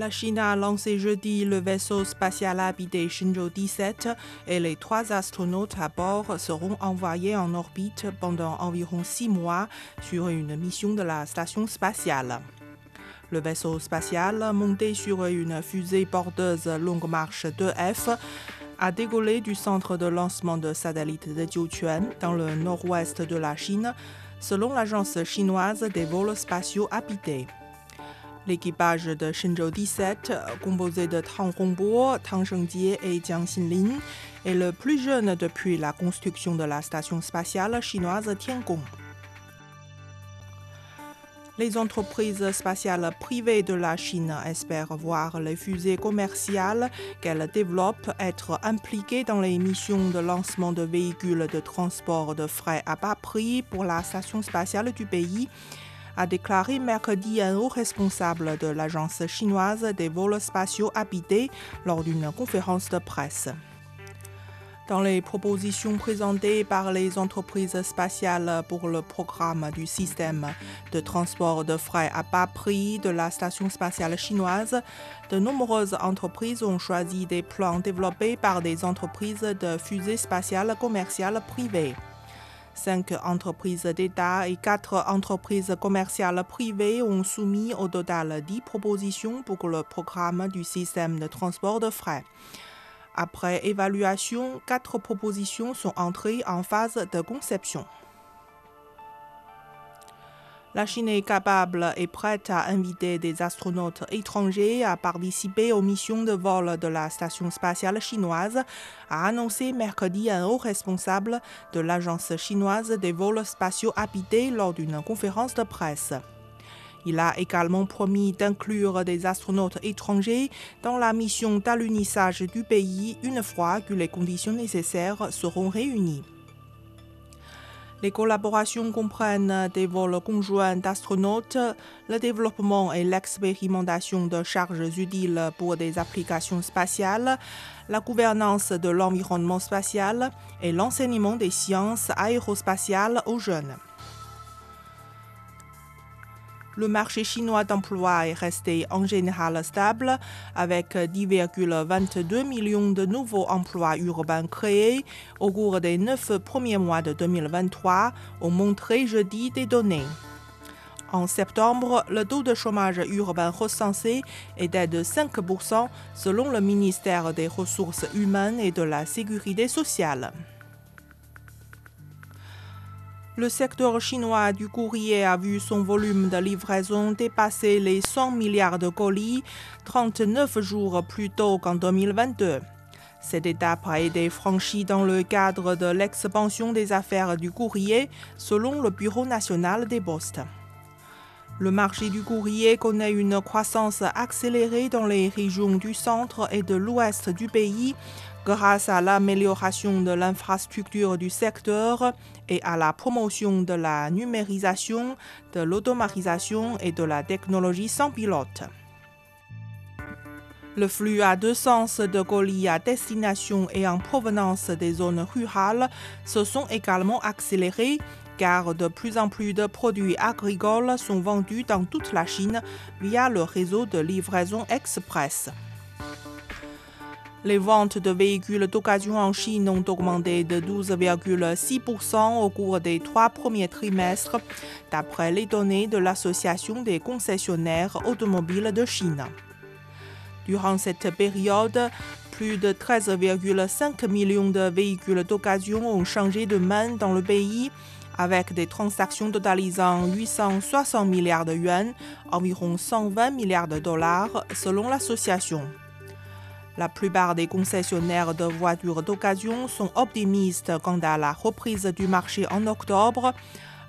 La Chine a lancé jeudi le vaisseau spatial habité Shenzhou 17 et les trois astronautes à bord seront envoyés en orbite pendant environ six mois sur une mission de la station spatiale. Le vaisseau spatial, monté sur une fusée porteuse Longue Marche 2F, a décollé du centre de lancement de satellites de Jiuquan dans le nord-ouest de la Chine, selon l'agence chinoise des vols spatiaux habités. L'équipage de Shenzhou 17, composé de Tang Hongbo, Tang Shengjie et Jiang Xinlin, est le plus jeune depuis la construction de la station spatiale chinoise Tiangong. Les entreprises spatiales privées de la Chine espèrent voir les fusées commerciales qu'elles développent être impliquées dans les missions de lancement de véhicules de transport de frais à bas prix pour la station spatiale du pays a déclaré mercredi un haut responsable de l'agence chinoise des vols spatiaux habités lors d'une conférence de presse. Dans les propositions présentées par les entreprises spatiales pour le programme du système de transport de frais à bas prix de la station spatiale chinoise, de nombreuses entreprises ont choisi des plans développés par des entreprises de fusées spatiales commerciales privées. Cinq entreprises d'État et quatre entreprises commerciales privées ont soumis au total dix propositions pour le programme du système de transport de frais. Après évaluation, quatre propositions sont entrées en phase de conception. La Chine est capable et prête à inviter des astronautes étrangers à participer aux missions de vol de la station spatiale chinoise, a annoncé mercredi un haut responsable de l'agence chinoise des vols spatiaux habités lors d'une conférence de presse. Il a également promis d'inclure des astronautes étrangers dans la mission d'alunissage du pays une fois que les conditions nécessaires seront réunies. Les collaborations comprennent des vols conjoints d'astronautes, le développement et l'expérimentation de charges utiles pour des applications spatiales, la gouvernance de l'environnement spatial et l'enseignement des sciences aérospatiales aux jeunes. Le marché chinois d'emploi est resté en général stable, avec 10,22 millions de nouveaux emplois urbains créés au cours des neuf premiers mois de 2023, ont montré jeudi des données. En septembre, le taux de chômage urbain recensé était de 5% selon le ministère des Ressources humaines et de la Sécurité sociale. Le secteur chinois du courrier a vu son volume de livraison dépasser les 100 milliards de colis 39 jours plus tôt qu'en 2022. Cette étape a été franchie dans le cadre de l'expansion des affaires du courrier, selon le Bureau national des postes. Le marché du courrier connaît une croissance accélérée dans les régions du centre et de l'ouest du pays. Grâce à l'amélioration de l'infrastructure du secteur et à la promotion de la numérisation, de l'automatisation et de la technologie sans pilote. Le flux à deux sens de colis à destination et en provenance des zones rurales. Se sont également accélérés car de plus en plus de produits agricoles sont vendus dans toute la Chine via le réseau de livraison express. Les ventes de véhicules d'occasion en Chine ont augmenté de 12,6% au cours des trois premiers trimestres, d'après les données de l'Association des concessionnaires automobiles de Chine. Durant cette période, plus de 13,5 millions de véhicules d'occasion ont changé de main dans le pays, avec des transactions totalisant 860 milliards de yuan, environ 120 milliards de dollars, selon l'association. La plupart des concessionnaires de voitures d'occasion sont optimistes quant à la reprise du marché en octobre,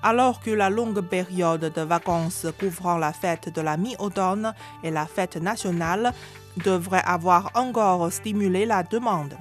alors que la longue période de vacances couvrant la fête de la mi-automne et la fête nationale devrait avoir encore stimulé la demande.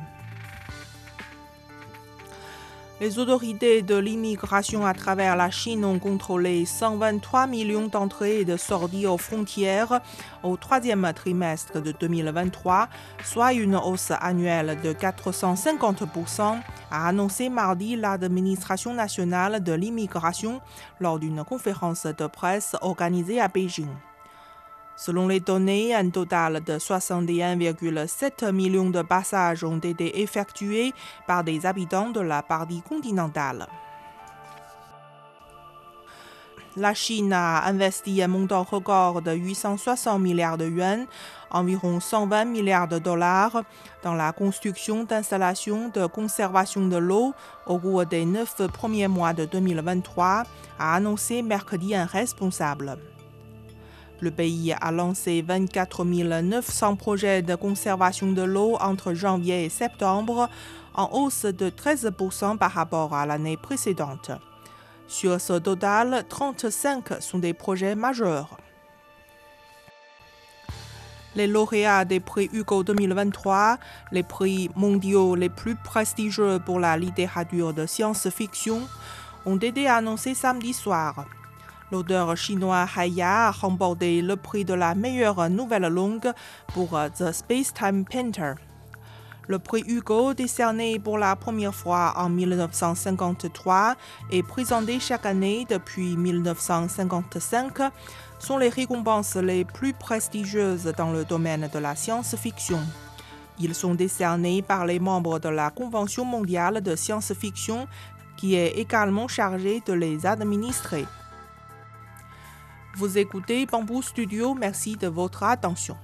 Les autorités de l'immigration à travers la Chine ont contrôlé 123 millions d'entrées et de sorties aux frontières au troisième trimestre de 2023, soit une hausse annuelle de 450%, a annoncé mardi l'administration nationale de l'immigration lors d'une conférence de presse organisée à Beijing. Selon les données, un total de 61,7 millions de passages ont été effectués par des habitants de la partie continentale. La Chine a investi un montant record de 860 milliards de yuan, environ 120 milliards de dollars, dans la construction d'installations de conservation de l'eau au cours des neuf premiers mois de 2023, a annoncé mercredi un responsable. Le pays a lancé 24 900 projets de conservation de l'eau entre janvier et septembre, en hausse de 13% par rapport à l'année précédente. Sur ce total, 35 sont des projets majeurs. Les lauréats des prix Hugo 2023, les prix mondiaux les plus prestigieux pour la littérature de science-fiction, ont été annoncés samedi soir. L'auteur chinois Haya a remporté le prix de la meilleure nouvelle longue pour The Space-Time Painter. Le prix Hugo, décerné pour la première fois en 1953 et présenté chaque année depuis 1955, sont les récompenses les plus prestigieuses dans le domaine de la science-fiction. Ils sont décernés par les membres de la Convention mondiale de science-fiction qui est également chargée de les administrer. Vous écoutez Bamboo Studio, merci de votre attention.